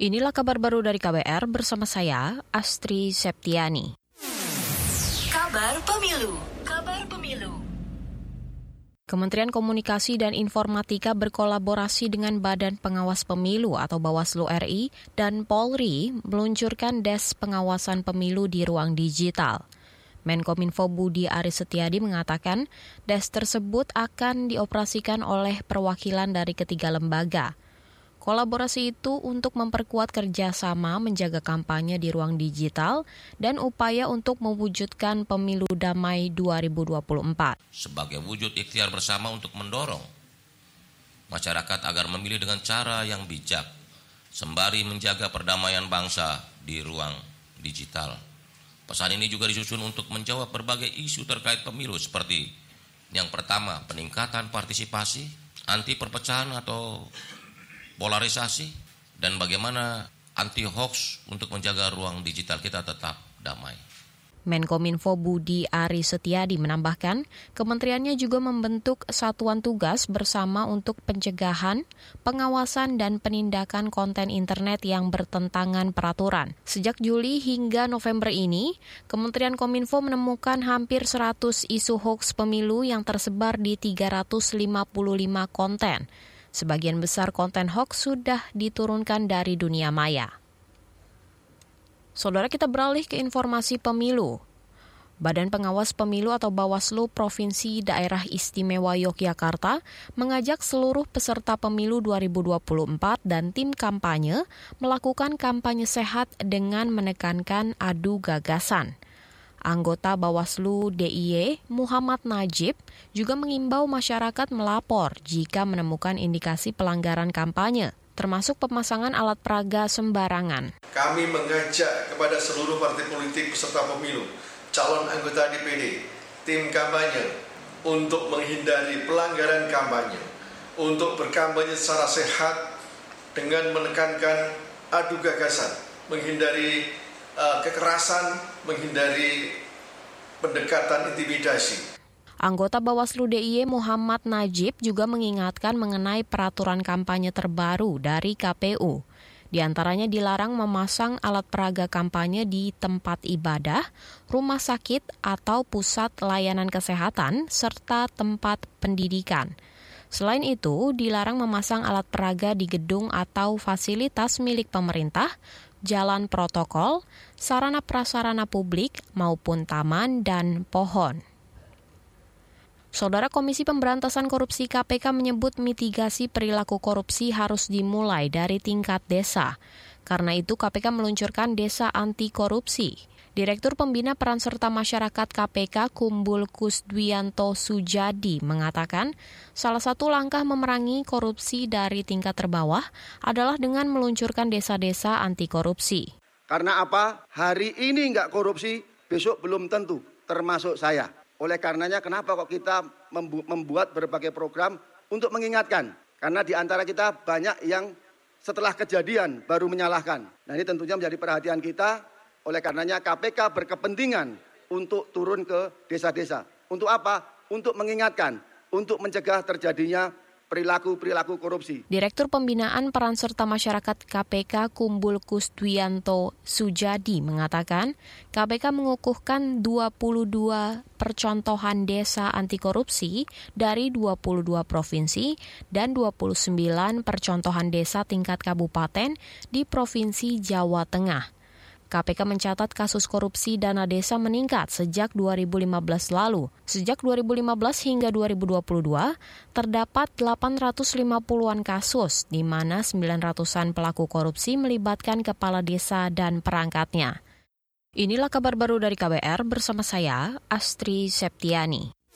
Inilah kabar baru dari KBR bersama saya, Astri Septiani. Kabar Pemilu. Kabar Pemilu. Kementerian Komunikasi dan Informatika berkolaborasi dengan Badan Pengawas Pemilu atau Bawaslu RI dan Polri meluncurkan Des Pengawasan Pemilu di ruang digital. Menkominfo Budi Aris Setiadi mengatakan des tersebut akan dioperasikan oleh perwakilan dari ketiga lembaga – Kolaborasi itu untuk memperkuat kerjasama menjaga kampanye di ruang digital dan upaya untuk mewujudkan pemilu damai 2024. Sebagai wujud ikhtiar bersama untuk mendorong masyarakat agar memilih dengan cara yang bijak, sembari menjaga perdamaian bangsa di ruang digital. Pesan ini juga disusun untuk menjawab berbagai isu terkait pemilu seperti yang pertama, peningkatan partisipasi, anti perpecahan atau polarisasi dan bagaimana anti hoax untuk menjaga ruang digital kita tetap damai. Menkominfo Budi Ari Setiadi menambahkan, kementeriannya juga membentuk satuan tugas bersama untuk pencegahan, pengawasan, dan penindakan konten internet yang bertentangan peraturan. Sejak Juli hingga November ini, Kementerian Kominfo menemukan hampir 100 isu hoax pemilu yang tersebar di 355 konten. Sebagian besar konten hoax sudah diturunkan dari dunia maya. Saudara kita beralih ke informasi pemilu. Badan Pengawas Pemilu atau Bawaslu Provinsi Daerah Istimewa Yogyakarta mengajak seluruh peserta pemilu 2024 dan tim kampanye melakukan kampanye sehat dengan menekankan adu gagasan. Anggota Bawaslu DIY Muhammad Najib juga mengimbau masyarakat melapor jika menemukan indikasi pelanggaran kampanye, termasuk pemasangan alat peraga sembarangan. Kami mengajak kepada seluruh partai politik peserta pemilu, calon anggota DPD, tim kampanye untuk menghindari pelanggaran kampanye, untuk berkampanye secara sehat dengan menekankan adu gagasan, menghindari kekerasan, menghindari pendekatan intimidasi. Anggota Bawaslu DIY Muhammad Najib juga mengingatkan mengenai peraturan kampanye terbaru dari KPU. Di antaranya dilarang memasang alat peraga kampanye di tempat ibadah, rumah sakit, atau pusat layanan kesehatan, serta tempat pendidikan. Selain itu, dilarang memasang alat peraga di gedung atau fasilitas milik pemerintah, jalan protokol, sarana prasarana publik maupun taman dan pohon. Saudara Komisi Pemberantasan Korupsi KPK menyebut mitigasi perilaku korupsi harus dimulai dari tingkat desa. Karena itu KPK meluncurkan Desa Anti Korupsi. Direktur Pembina Peran Serta Masyarakat KPK Kumbul Kusdwianto Sujadi mengatakan, salah satu langkah memerangi korupsi dari tingkat terbawah adalah dengan meluncurkan desa-desa anti korupsi. Karena apa? Hari ini nggak korupsi, besok belum tentu, termasuk saya. Oleh karenanya kenapa kok kita membuat berbagai program untuk mengingatkan? Karena di antara kita banyak yang setelah kejadian baru menyalahkan. Nah ini tentunya menjadi perhatian kita oleh karenanya KPK berkepentingan untuk turun ke desa-desa. Untuk apa? Untuk mengingatkan, untuk mencegah terjadinya perilaku-perilaku korupsi. Direktur Pembinaan Peran Serta Masyarakat KPK Kumbul Kusdwianto Sujadi mengatakan, KPK mengukuhkan 22 percontohan desa anti korupsi dari 22 provinsi dan 29 percontohan desa tingkat kabupaten di Provinsi Jawa Tengah. KPK mencatat kasus korupsi dana desa meningkat sejak 2015 lalu. Sejak 2015 hingga 2022, terdapat 850-an kasus, di mana 900-an pelaku korupsi melibatkan kepala desa dan perangkatnya. Inilah kabar baru dari KBR bersama saya, Astri Septiani.